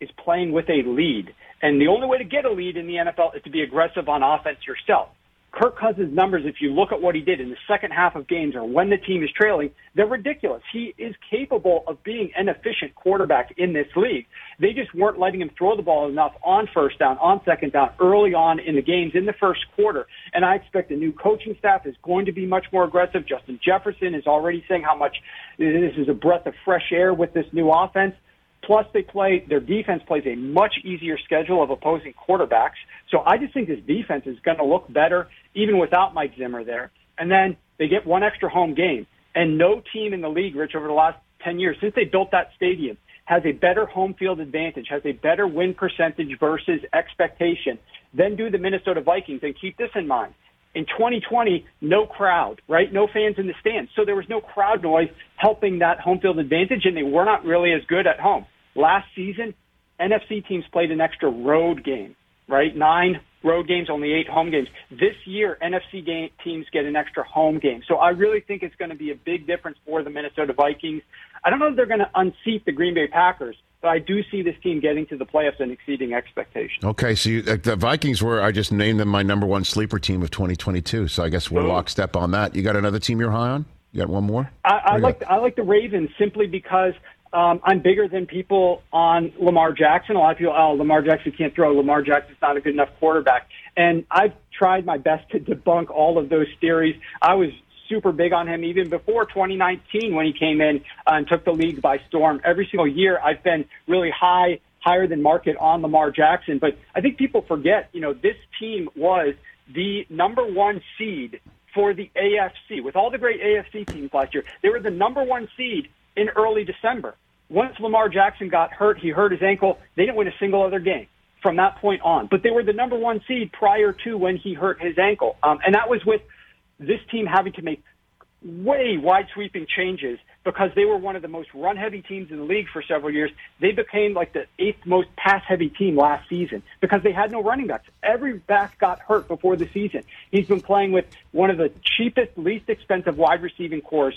is playing with a lead. And the only way to get a lead in the NFL is to be aggressive on offense yourself. Kirk Cousins' numbers, if you look at what he did in the second half of games or when the team is trailing, they're ridiculous. He is capable of being an efficient quarterback in this league. They just weren't letting him throw the ball enough on first down, on second down, early on in the games in the first quarter. And I expect the new coaching staff is going to be much more aggressive. Justin Jefferson is already saying how much this is a breath of fresh air with this new offense. Plus, they play their defense plays a much easier schedule of opposing quarterbacks. So I just think this defense is going to look better even without Mike Zimmer there. And then they get one extra home game. And no team in the league, Rich, over the last 10 years, since they built that stadium, has a better home field advantage, has a better win percentage versus expectation than do the Minnesota Vikings. And keep this in mind. In 2020, no crowd, right? No fans in the stands. So there was no crowd noise helping that home field advantage, and they were not really as good at home. Last season, NFC teams played an extra road game, right? Nine road games, only eight home games. This year, NFC game, teams get an extra home game. So I really think it's going to be a big difference for the Minnesota Vikings. I don't know if they're going to unseat the Green Bay Packers, but I do see this team getting to the playoffs and exceeding expectations. Okay, so you, the Vikings were, I just named them my number one sleeper team of 2022. So I guess we're lockstep on that. You got another team you're high on? You got one more? I, I like I like the Ravens simply because um, I'm bigger than people on Lamar Jackson. A lot of people, oh, Lamar Jackson can't throw. Lamar Jackson's not a good enough quarterback. And I've tried my best to debunk all of those theories. I was super big on him even before 2019 when he came in and took the league by storm. Every single year, I've been really high, higher than market on Lamar Jackson. But I think people forget, you know, this team was the number one seed for the AFC. With all the great AFC teams last year, they were the number one seed in early December. Once Lamar Jackson got hurt, he hurt his ankle. They didn't win a single other game from that point on. But they were the number one seed prior to when he hurt his ankle. Um, and that was with this team having to make way wide sweeping changes because they were one of the most run heavy teams in the league for several years. They became like the eighth most pass heavy team last season because they had no running backs. Every back got hurt before the season. He's been playing with one of the cheapest, least expensive wide receiving corps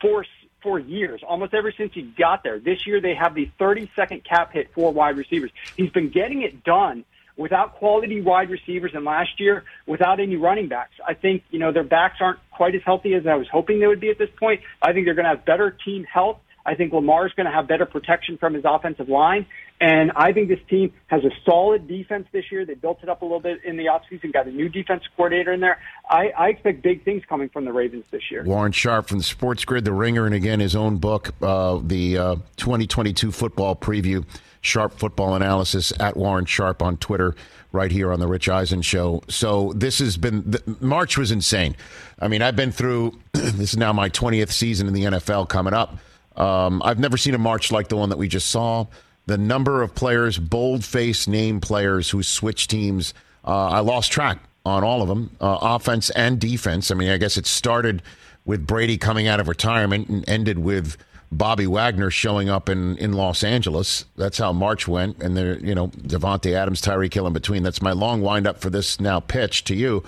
for for years, almost ever since he got there. This year they have the 32nd cap hit for wide receivers. He's been getting it done without quality wide receivers and last year without any running backs. I think, you know, their backs aren't quite as healthy as I was hoping they would be at this point. I think they're going to have better team health. I think Lamar's going to have better protection from his offensive line. And I think this team has a solid defense this year. They built it up a little bit in the offseason, got a new defense coordinator in there. I, I expect big things coming from the Ravens this year. Warren Sharp from the SportsGrid, The Ringer, and again, his own book, uh, the uh, 2022 football preview, Sharp Football Analysis, at Warren Sharp on Twitter, right here on The Rich Eisen Show. So this has been, the, March was insane. I mean, I've been through, this is now my 20th season in the NFL coming up. Um, I've never seen a March like the one that we just saw the number of players, bold face name players who switch teams. Uh, I lost track on all of them, uh, offense and defense. I mean, I guess it started with Brady coming out of retirement and ended with Bobby Wagner showing up in, in Los Angeles. That's how March went. And there, you know, Davante Adams, Tyreek Hill in between. That's my long windup for this now pitch to you.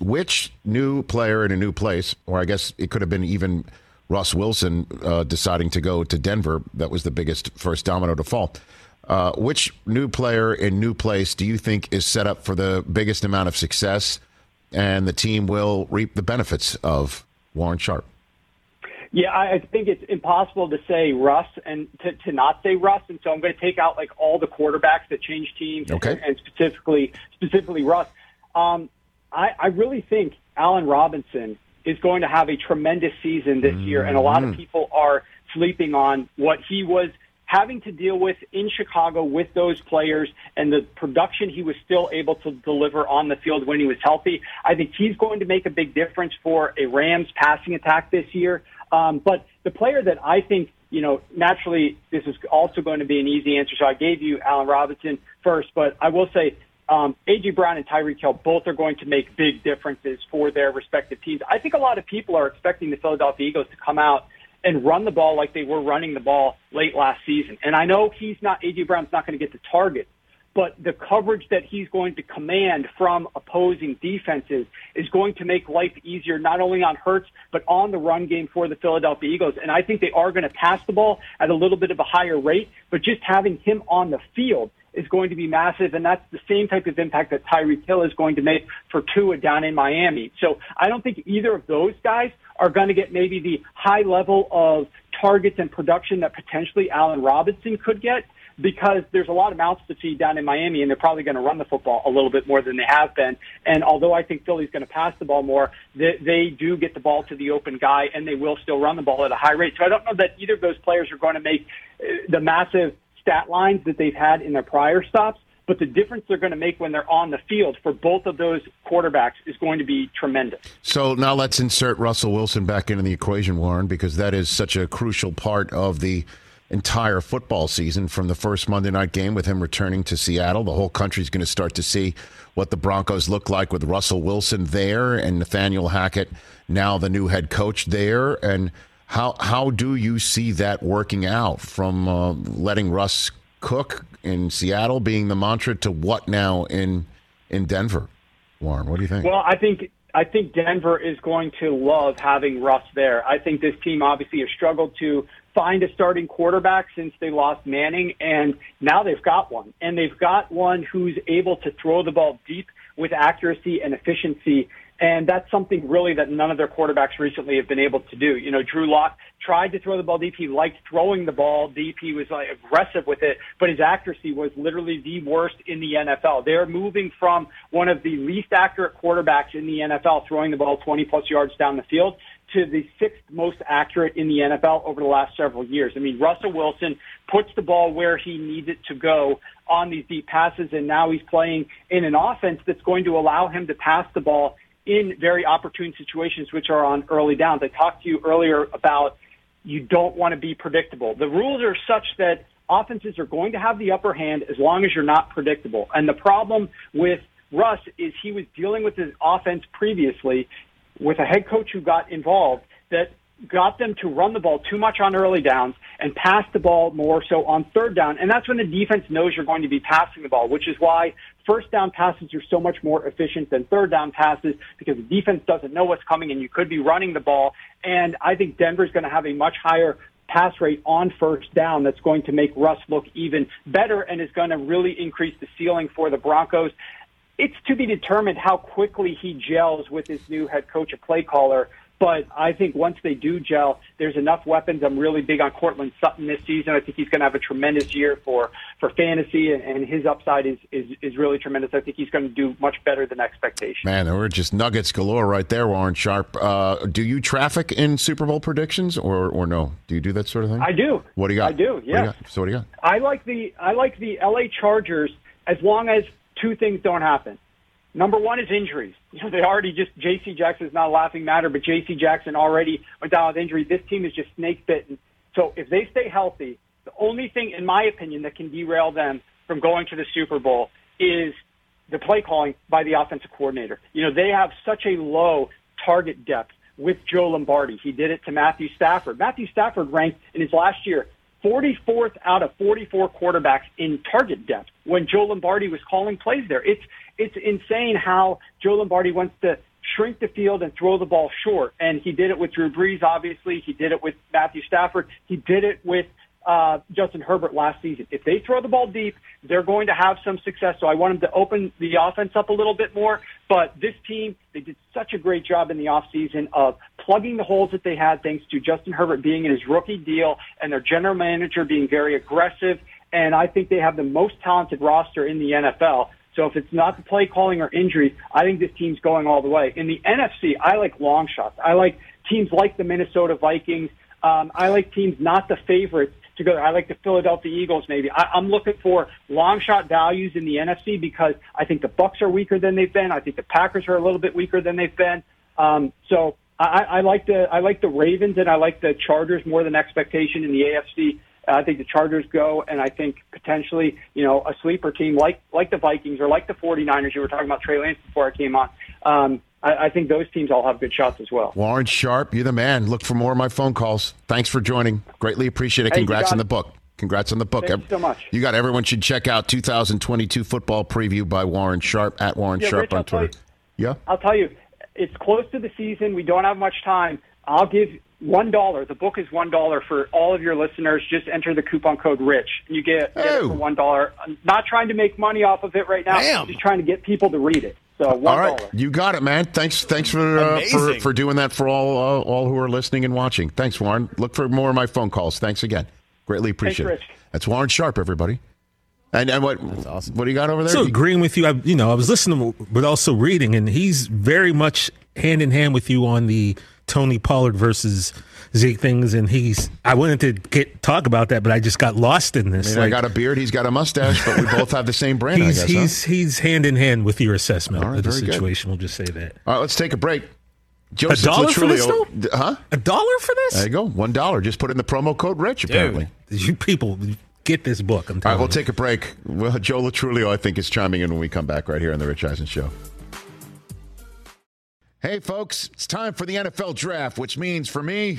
Which new player in a new place, or I guess it could have been even Russ Wilson uh, deciding to go to Denver. That was the biggest first domino to fall. Uh, which new player in new place do you think is set up for the biggest amount of success and the team will reap the benefits of Warren Sharp? Yeah, I think it's impossible to say Russ and to, to not say Russ, and so I'm going to take out like all the quarterbacks that change teams, okay. and, and specifically specifically Russ. Um, I, I really think Allen Robinson is going to have a tremendous season this year, and a lot of mm. people are sleeping on what he was having to deal with in Chicago with those players and the production he was still able to deliver on the field when he was healthy. I think he's going to make a big difference for a Rams passing attack this year. Um, but the player that I think, you know, naturally this is also going to be an easy answer. So I gave you Allen Robinson first, but I will say um, A.J. Brown and Tyreek Hill both are going to make big differences for their respective teams. I think a lot of people are expecting the Philadelphia Eagles to come out and run the ball like they were running the ball late last season. And I know he's not, A.J. Brown's not going to get the target, but the coverage that he's going to command from opposing defenses is going to make life easier, not only on Hurts but on the run game for the Philadelphia Eagles. And I think they are going to pass the ball at a little bit of a higher rate, but just having him on the field is going to be massive, and that's the same type of impact that Tyreek Hill is going to make for Tua down in Miami. So I don't think either of those guys are going to get maybe the high level of targets and production that potentially Allen Robinson could get because there's a lot of mouths to feed down in Miami, and they're probably going to run the football a little bit more than they have been. And although I think Philly's going to pass the ball more, they, they do get the ball to the open guy, and they will still run the ball at a high rate. So I don't know that either of those players are going to make uh, the massive stat lines that they've had in their prior stops, but the difference they're going to make when they're on the field for both of those quarterbacks is going to be tremendous. So now let's insert Russell Wilson back into the equation, Warren, because that is such a crucial part of the entire football season from the first Monday night game with him returning to Seattle. The whole country's going to start to see what the Broncos look like with Russell Wilson there and Nathaniel Hackett now the new head coach there and how how do you see that working out from uh, letting Russ cook in Seattle being the mantra to what now in in Denver? Warren, what do you think? Well, I think I think Denver is going to love having Russ there. I think this team obviously has struggled to find a starting quarterback since they lost Manning, and now they've got one. And they've got one who's able to throw the ball deep with accuracy and efficiency. And that's something really that none of their quarterbacks recently have been able to do. You know, Drew Lock tried to throw the ball deep. He liked throwing the ball deep. He was like aggressive with it, but his accuracy was literally the worst in the NFL. They're moving from one of the least accurate quarterbacks in the NFL throwing the ball 20 plus yards down the field to the sixth most accurate in the NFL over the last several years. I mean, Russell Wilson puts the ball where he needs it to go on these deep passes, and now he's playing in an offense that's going to allow him to pass the ball in very opportune situations, which are on early downs. I talked to you earlier about you don't want to be predictable. The rules are such that offenses are going to have the upper hand as long as you're not predictable. And the problem with Russ is he was dealing with his offense previously with a head coach who got involved that got them to run the ball too much on early downs and pass the ball more so on third down. And that's when the defense knows you're going to be passing the ball, which is why first down passes are so much more efficient than third down passes because the defense doesn't know what's coming and you could be running the ball. And I think Denver's going to have a much higher pass rate on first down that's going to make Russ look even better and is going to really increase the ceiling for the Broncos. It's to be determined how quickly he gels with his new head coach, a play caller. But I think once they do gel, there's enough weapons. I'm really big on Courtland Sutton this season. I think he's going to have a tremendous year for for fantasy, and, and his upside is, is is really tremendous. I think he's going to do much better than expectation. Man, there were just nuggets galore right there, Warren Sharp. Uh, do you traffic in Super Bowl predictions, or or no? Do you do that sort of thing? I do. What do you got? I do. What do Yeah. you got? So what do you got? I like the I like the LA Chargers as long as two things don't happen. Number one is injuries. You know, they already just J.C. Jackson is not a laughing matter, but J.C. Jackson already went down with injury. This team is just snake bitten. So if they stay healthy, the only thing, in my opinion, that can derail them from going to the Super Bowl is the play calling by the offensive coordinator. You know, they have such a low target depth with Joe Lombardi. He did it to Matthew Stafford. Matthew Stafford ranked in his last year 44th out of 44 quarterbacks in target depth when Joe Lombardi was calling plays there. It's it's insane how Joe Lombardi wants to shrink the field and throw the ball short. And he did it with Drew Brees, obviously. He did it with Matthew Stafford. He did it with uh, Justin Herbert last season. If they throw the ball deep, they're going to have some success. So I want them to open the offense up a little bit more. But this team, they did such a great job in the offseason of plugging the holes that they had thanks to Justin Herbert being in his rookie deal and their general manager being very aggressive. And I think they have the most talented roster in the NFL. So if it's not the play calling or injuries, I think this team's going all the way. In the NFC, I like long shots. I like teams like the Minnesota Vikings. Um, I like teams not the favorites to go. I like the Philadelphia Eagles. Maybe I, I'm looking for long shot values in the NFC because I think the Bucs are weaker than they've been. I think the Packers are a little bit weaker than they've been. Um, so I, I like the I like the Ravens and I like the Chargers more than expectation in the AFC. I think the Chargers go, and I think potentially, you know, a sleeper team like like the Vikings or like the 49ers. You were talking about Trey Lance before I came on. Um, I, I think those teams all have good shots as well. Warren Sharp, you're the man. Look for more of my phone calls. Thanks for joining. Greatly appreciate it. Congrats got on the book. Congrats on the book. Thank you so much. You got everyone should check out 2022 football preview by Warren Sharp at Warren Yeah, Sharp Rich, on I'll Twitter. Yeah. I'll tell you, it's close to the season. We don't have much time. I'll give one dollar. The book is one dollar for all of your listeners. Just enter the coupon code Rich, and you get, get it Oh. for one dollar. I'm not trying to make money off of it right now. Damn. Just trying to get people to read it. So one All dollar. you got it, man. Thanks, thanks for uh, for, for doing that for all uh, all who are listening and watching. Thanks, Warren. Look for more of my phone calls. Thanks again. Greatly appreciate it. Rich. That's Warren Sharp, everybody. And, and what awesome. what do you got over there? So agreeing with you, I, you know, I was listening, but also reading, and he's very much hand in hand with you on the Tony Pollard versus Zeke things. And he's, I wanted to get talk about that, but I just got lost in I, this. mean, I got a beard. He's got a mustache, but we both have the same brand. he's I guess. huh? he's he's hand in hand with your assessment All right, of the very good. situation. We'll just say that. All right, let's take a break. Joseph dollar for this, D- huh? A dollar for this? There you go. One dollar. Just put in the promo code Rich. Apparently. You people get this book. I'm All telling right, we'll you. take a break. Well, Joe Lo Truglio, I think, is chiming in when we come back right here on the Rich Eisen Show. Hey, folks, it's time for the NFL draft, which means for me,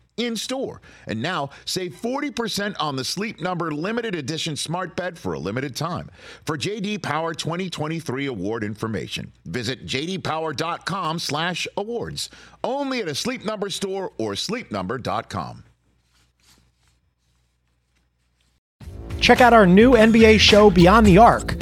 in store. And now save 40% on the Sleep Number limited edition smart bed for a limited time. For JD Power 2023 award information, visit jdpower.com/awards. Only at a Sleep Number store or sleepnumber.com. Check out our new NBA show, Beyond the Arc,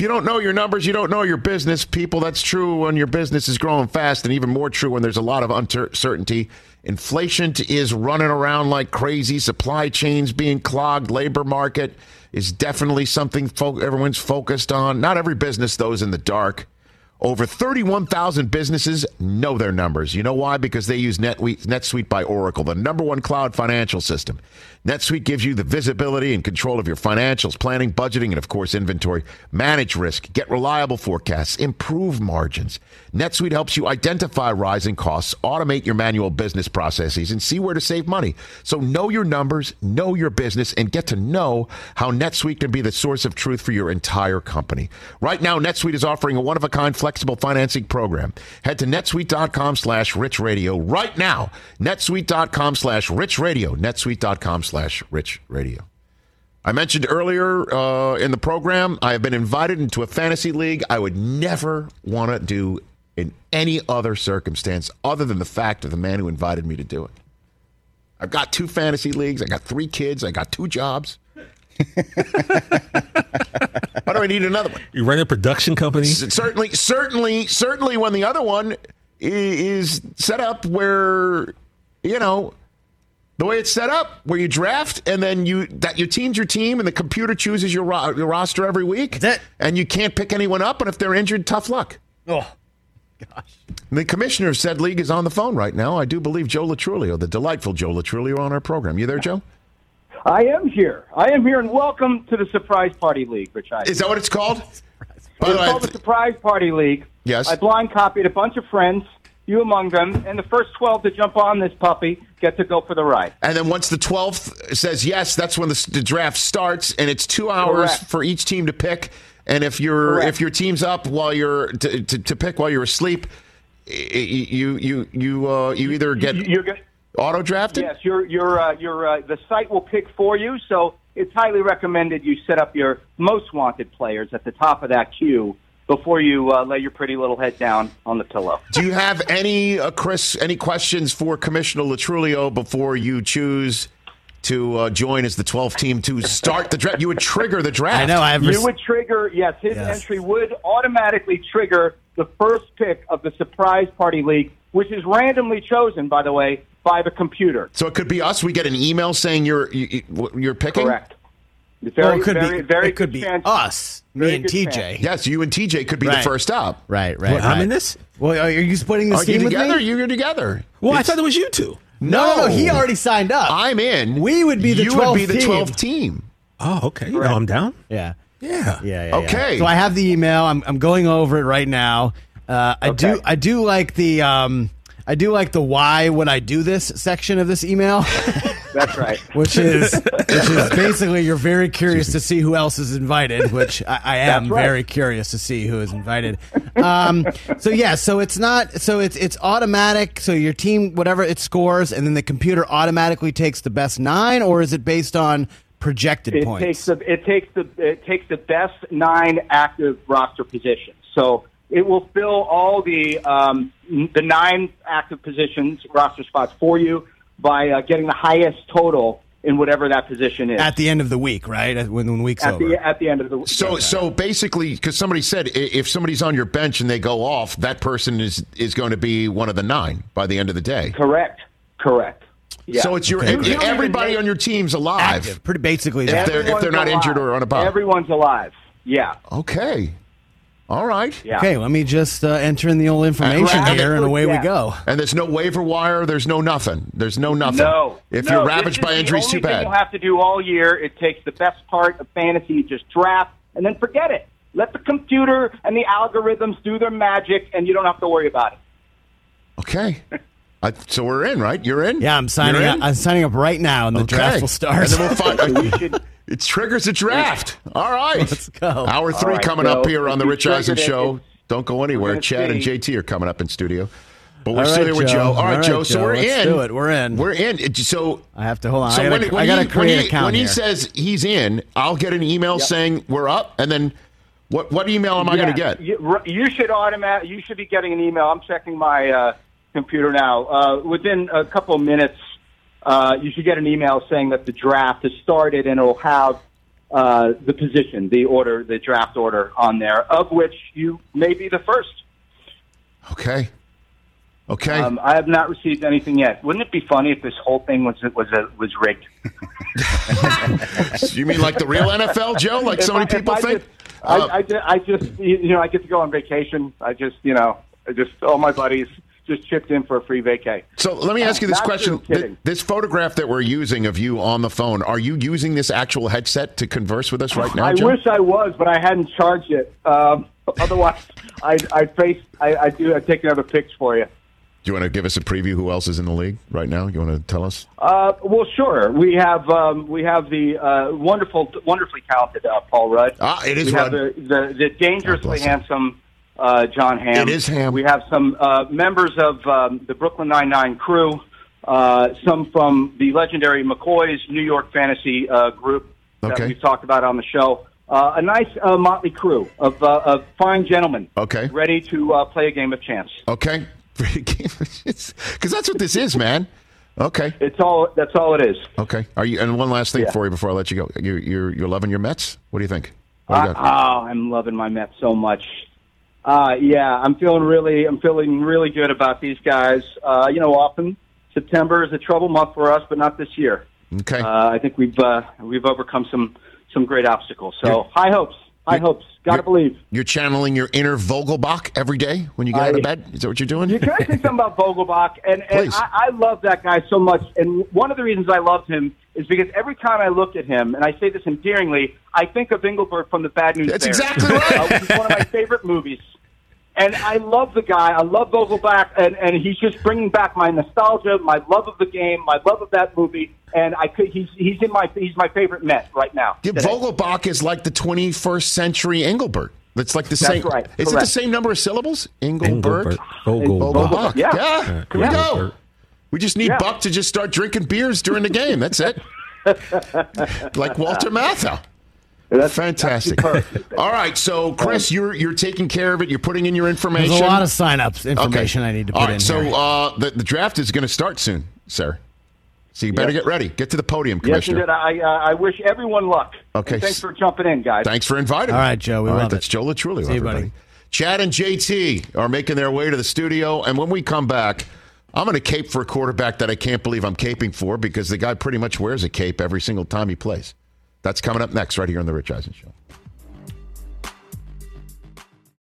If you don't know your numbers, you don't know your business. People, that's true when your business is growing fast, and even more true when there's a lot of uncertainty. Inflation is running around like crazy. Supply chains being clogged. Labor market is definitely something fo- everyone's focused on. Not every business, though, is in the dark. Over 31,000 businesses know their numbers. You know why? Because they use NetSuite by Oracle, the number one cloud financial system. NetSuite gives you the visibility and control of your financials, planning, budgeting, and of course, inventory. Manage risk, get reliable forecasts, improve margins. NetSuite helps you identify rising costs, automate your manual business processes, and see where to save money. So know your numbers, know your business, and get to know how NetSuite can be the source of truth for your entire company. Right now, NetSuite is offering a one-of-a-kind flexible financing program. Head to netsuite.com slash rich radio right now. netsuite.com slash rich radio. netsuite.com slash rich radio. I mentioned earlier uh, in the program, I have been invited into a fantasy league I would never want to do in any other circumstance other than the fact of the man who invited me to do it. I've got two fantasy leagues. I got three kids. I got two jobs. Why do I need another one? You run a production company? Certainly, certainly, certainly when the other one is set up where, you know, the way it's set up, where you draft and then you that your team's your team, and the computer chooses your, ro- your roster every week, and you can't pick anyone up, and if they're injured, tough luck. Oh, gosh. The commissioner of said league is on the phone right now. I do believe Joe Lo Truglio, the delightful Joe Lo Truglio, on our program. You there, Joe? I am here. I am here, and welcome to the Surprise Party League, Rich Eisen. Is that what it's called? By the It's way, called the Surprise Party League. Yes. I blind copied a bunch of friends, you among them, and the first 12 to jump on this puppy get to go for the ride. And then once the 12th says yes, that's when the, the draft starts, and it's two hours Correct. for each team to pick. And if your Correct. if your team's up while you're to, to, to pick while you're asleep, you you you uh, you either get You're good. auto drafted. Yes, your your uh, your uh, the site will pick for you. So it's highly recommended you set up your most wanted players at the top of that queue before you uh, lay your pretty little head down on the pillow. Do you have any uh, Chris any questions for Commissioner Lo Truglio before you choose to uh, join as the 12th team to start the draft? You would trigger the draft. I know. I have. You would trigger, yes, his Yes. entry would automatically trigger the first pick of the surprise party league, which is randomly chosen, by the way, by the computer. So it could be us. We get an email saying you're you, you- you're picking. Correct. Very, well, it could very, be. very it could be chance. us, Very me and TJ. chance. Yes, you and TJ could be the first up. Right, right. Well, I'm in this? Well, are you splitting the Are you team with me? You're together. Well, I thought it was you two. no, no, no, he already signed up. I'm in. We would be the you would be the team. 12th team. Oh, okay. You know I'm down. yeah. Yeah. Yeah, yeah. Okay. yeah. So I have the email. I'm, I'm going over it right now. Uh, I do. I do like the. Um, I do like the why would I do this section of this email, That's right. which is which is basically you're very curious to see who else is invited, which I, I am right. very curious to see who is invited. Um, so yeah, so it's not so it's it's automatic. So your team, whatever it scores, and then the computer automatically takes the best nine, or is it based on projected it points? takes the it takes the it takes the best nine active roster positions. So it will fill all the um, the nine active positions roster spots for you by uh, getting the highest total in whatever that position is at the end of the week, right? At- When, when the week's at over. the at the end of the week. So, so basically, because somebody said if somebody's on your bench and they go off, that person is is going to be one of the nine by the end of the day. correct correct. Yeah. So it's your Okay, everybody on your team's alive. active. Pretty basically. If they're- if they're not Everyone's injured or on a bye. Everyone's alive. Yeah. Okay, all right. Yeah. Okay, let me just uh, enter in the old information Grab here, and away Yeah. we go. And there's no waiver wire. There's no nothing. There's no nothing. No. If no, you're ravaged by injuries, too bad. You'll have to do all year. It takes the best part of fantasy. You just draft and then forget it. Let the computer and the algorithms do their magic, and you don't have to worry about it. Okay. I, so we're in, right? You're in. Yeah, I'm signing up. I'm signing up right now, and the Okay. draft will start. And then we'll find. it triggers a draft. All right. Let's go. Hour three All right, coming so up here on the Rich Eisen triggered it, Show. Don't go anywhere. gonna Chad and. JT are coming up in studio. But we're All still right, here with Joe. Joe. All right, All right, Joe. So Joe, we're let's in. do it. We're in. We're in. So I have to hold on. So I gotta, when, when I gotta he, create when an he, account when he here. says he's in, I'll get an email saying we're up, and then what? What email am I going to get? You, you should automatic. You should be getting an email. I'm checking my uh, computer now. Uh, within a couple of minutes, uh, you should get an email saying that the draft has started, and it'll have uh, the position, the order, the draft order on there, of which you may be the first. Okay. Okay. Um, I have not received anything yet. Wouldn't it be funny if this whole thing was was uh, was rigged? you mean like the real NFL, Joe? Like If so many I- people I think? Just, I, Uh, I, ju- I just, you know, I get to go on vacation. I just, you know, I just all my buddies just chipped in for a free vacay. So let me ask you this question: true, kidding. Th- This photograph that we're using of you on the phone, are you using this actual headset to converse with us right now, I Joe? wish I was, but I hadn't charged it. Um, otherwise, I, I face, I, I do, I take another pics for you. Do you want to give us a preview? Who else is in the league right now? You want to tell us? Uh, well, sure. We have um, we have the uh, wonderful, wonderfully talented uh, Paul Rudd. Ah, it is we Rudd. Have the, the the dangerously handsome uh, Jon Hamm. It is Hamm. We have some uh, members of um, the Brooklyn Nine Nine crew. Uh, some from the legendary McCoy's New York Fantasy uh, group that Okay. we've talked about on the show. Uh, a nice uh, motley crew of, uh, of fine gentlemen. Okay. Ready to uh, play a game of chance. Okay, because that's what this is, man. Okay, It's all. That's all it is. okay. Are you? And one last thing Yeah. for you before I let you go. You're you're, you're loving your Mets. What do you think? What you Uh, oh, I'm loving my Mets so much. Uh, yeah, I'm feeling really, I'm feeling really good about these guys. Uh, you know, often September is a trouble month for us, but not this year. Okay. Uh, I think we've uh, we've overcome some some great obstacles. So You're- high hopes, high hopes. Got to you're- believe. You're channeling your inner Vogelbach every day when you get out of bed. Is that what you're doing? You can I say something about Vogelbach? And, and I, I love that guy so much. And one of the reasons I loved him is because every time I look at him, and I say this endearingly, I think of Engelberg from the Bad News That's Bears. exactly right. Uh, which is one of my favorite movies. And I love the guy. I love Vogelbach, and, and he's just bringing back my nostalgia, my love of the game, my love of that movie. And I could, he's he's in my he's my favorite Met right now. Yeah. Vogelbach is like the 21st century Engelberg. It's like the That's same. right. Is it the same number of syllables? Engelberg. Engelberg. Vogelbach. Vogelbach. Yeah. Yeah. Here we go. We just need Yeah. Buck to just start drinking beers during the game. That's it. like Walter Matthau. That's Fantastic. All right, so Chris, you're you're taking care of it. You're putting in your information. There's a lot of sign-ups information Okay. I need to put right, in so here. uh, the the draft is going to start soon, sir. So you better Yes. get ready. Get to the podium, Yes, Commissioner. indeed. I uh, I wish everyone luck. Okay. And thanks for jumping in, guys. Thanks for inviting. All right, Joe, we All right, love that's it. Joe Lo Truglio, See you, everybody. buddy. Chad and JT are making their way to the studio, and when we come back, I'm going to cape for a quarterback that I can't believe I'm caping for because the guy pretty much wears a cape every single time he plays. That's coming up next, right here on the Rich Eisen Show.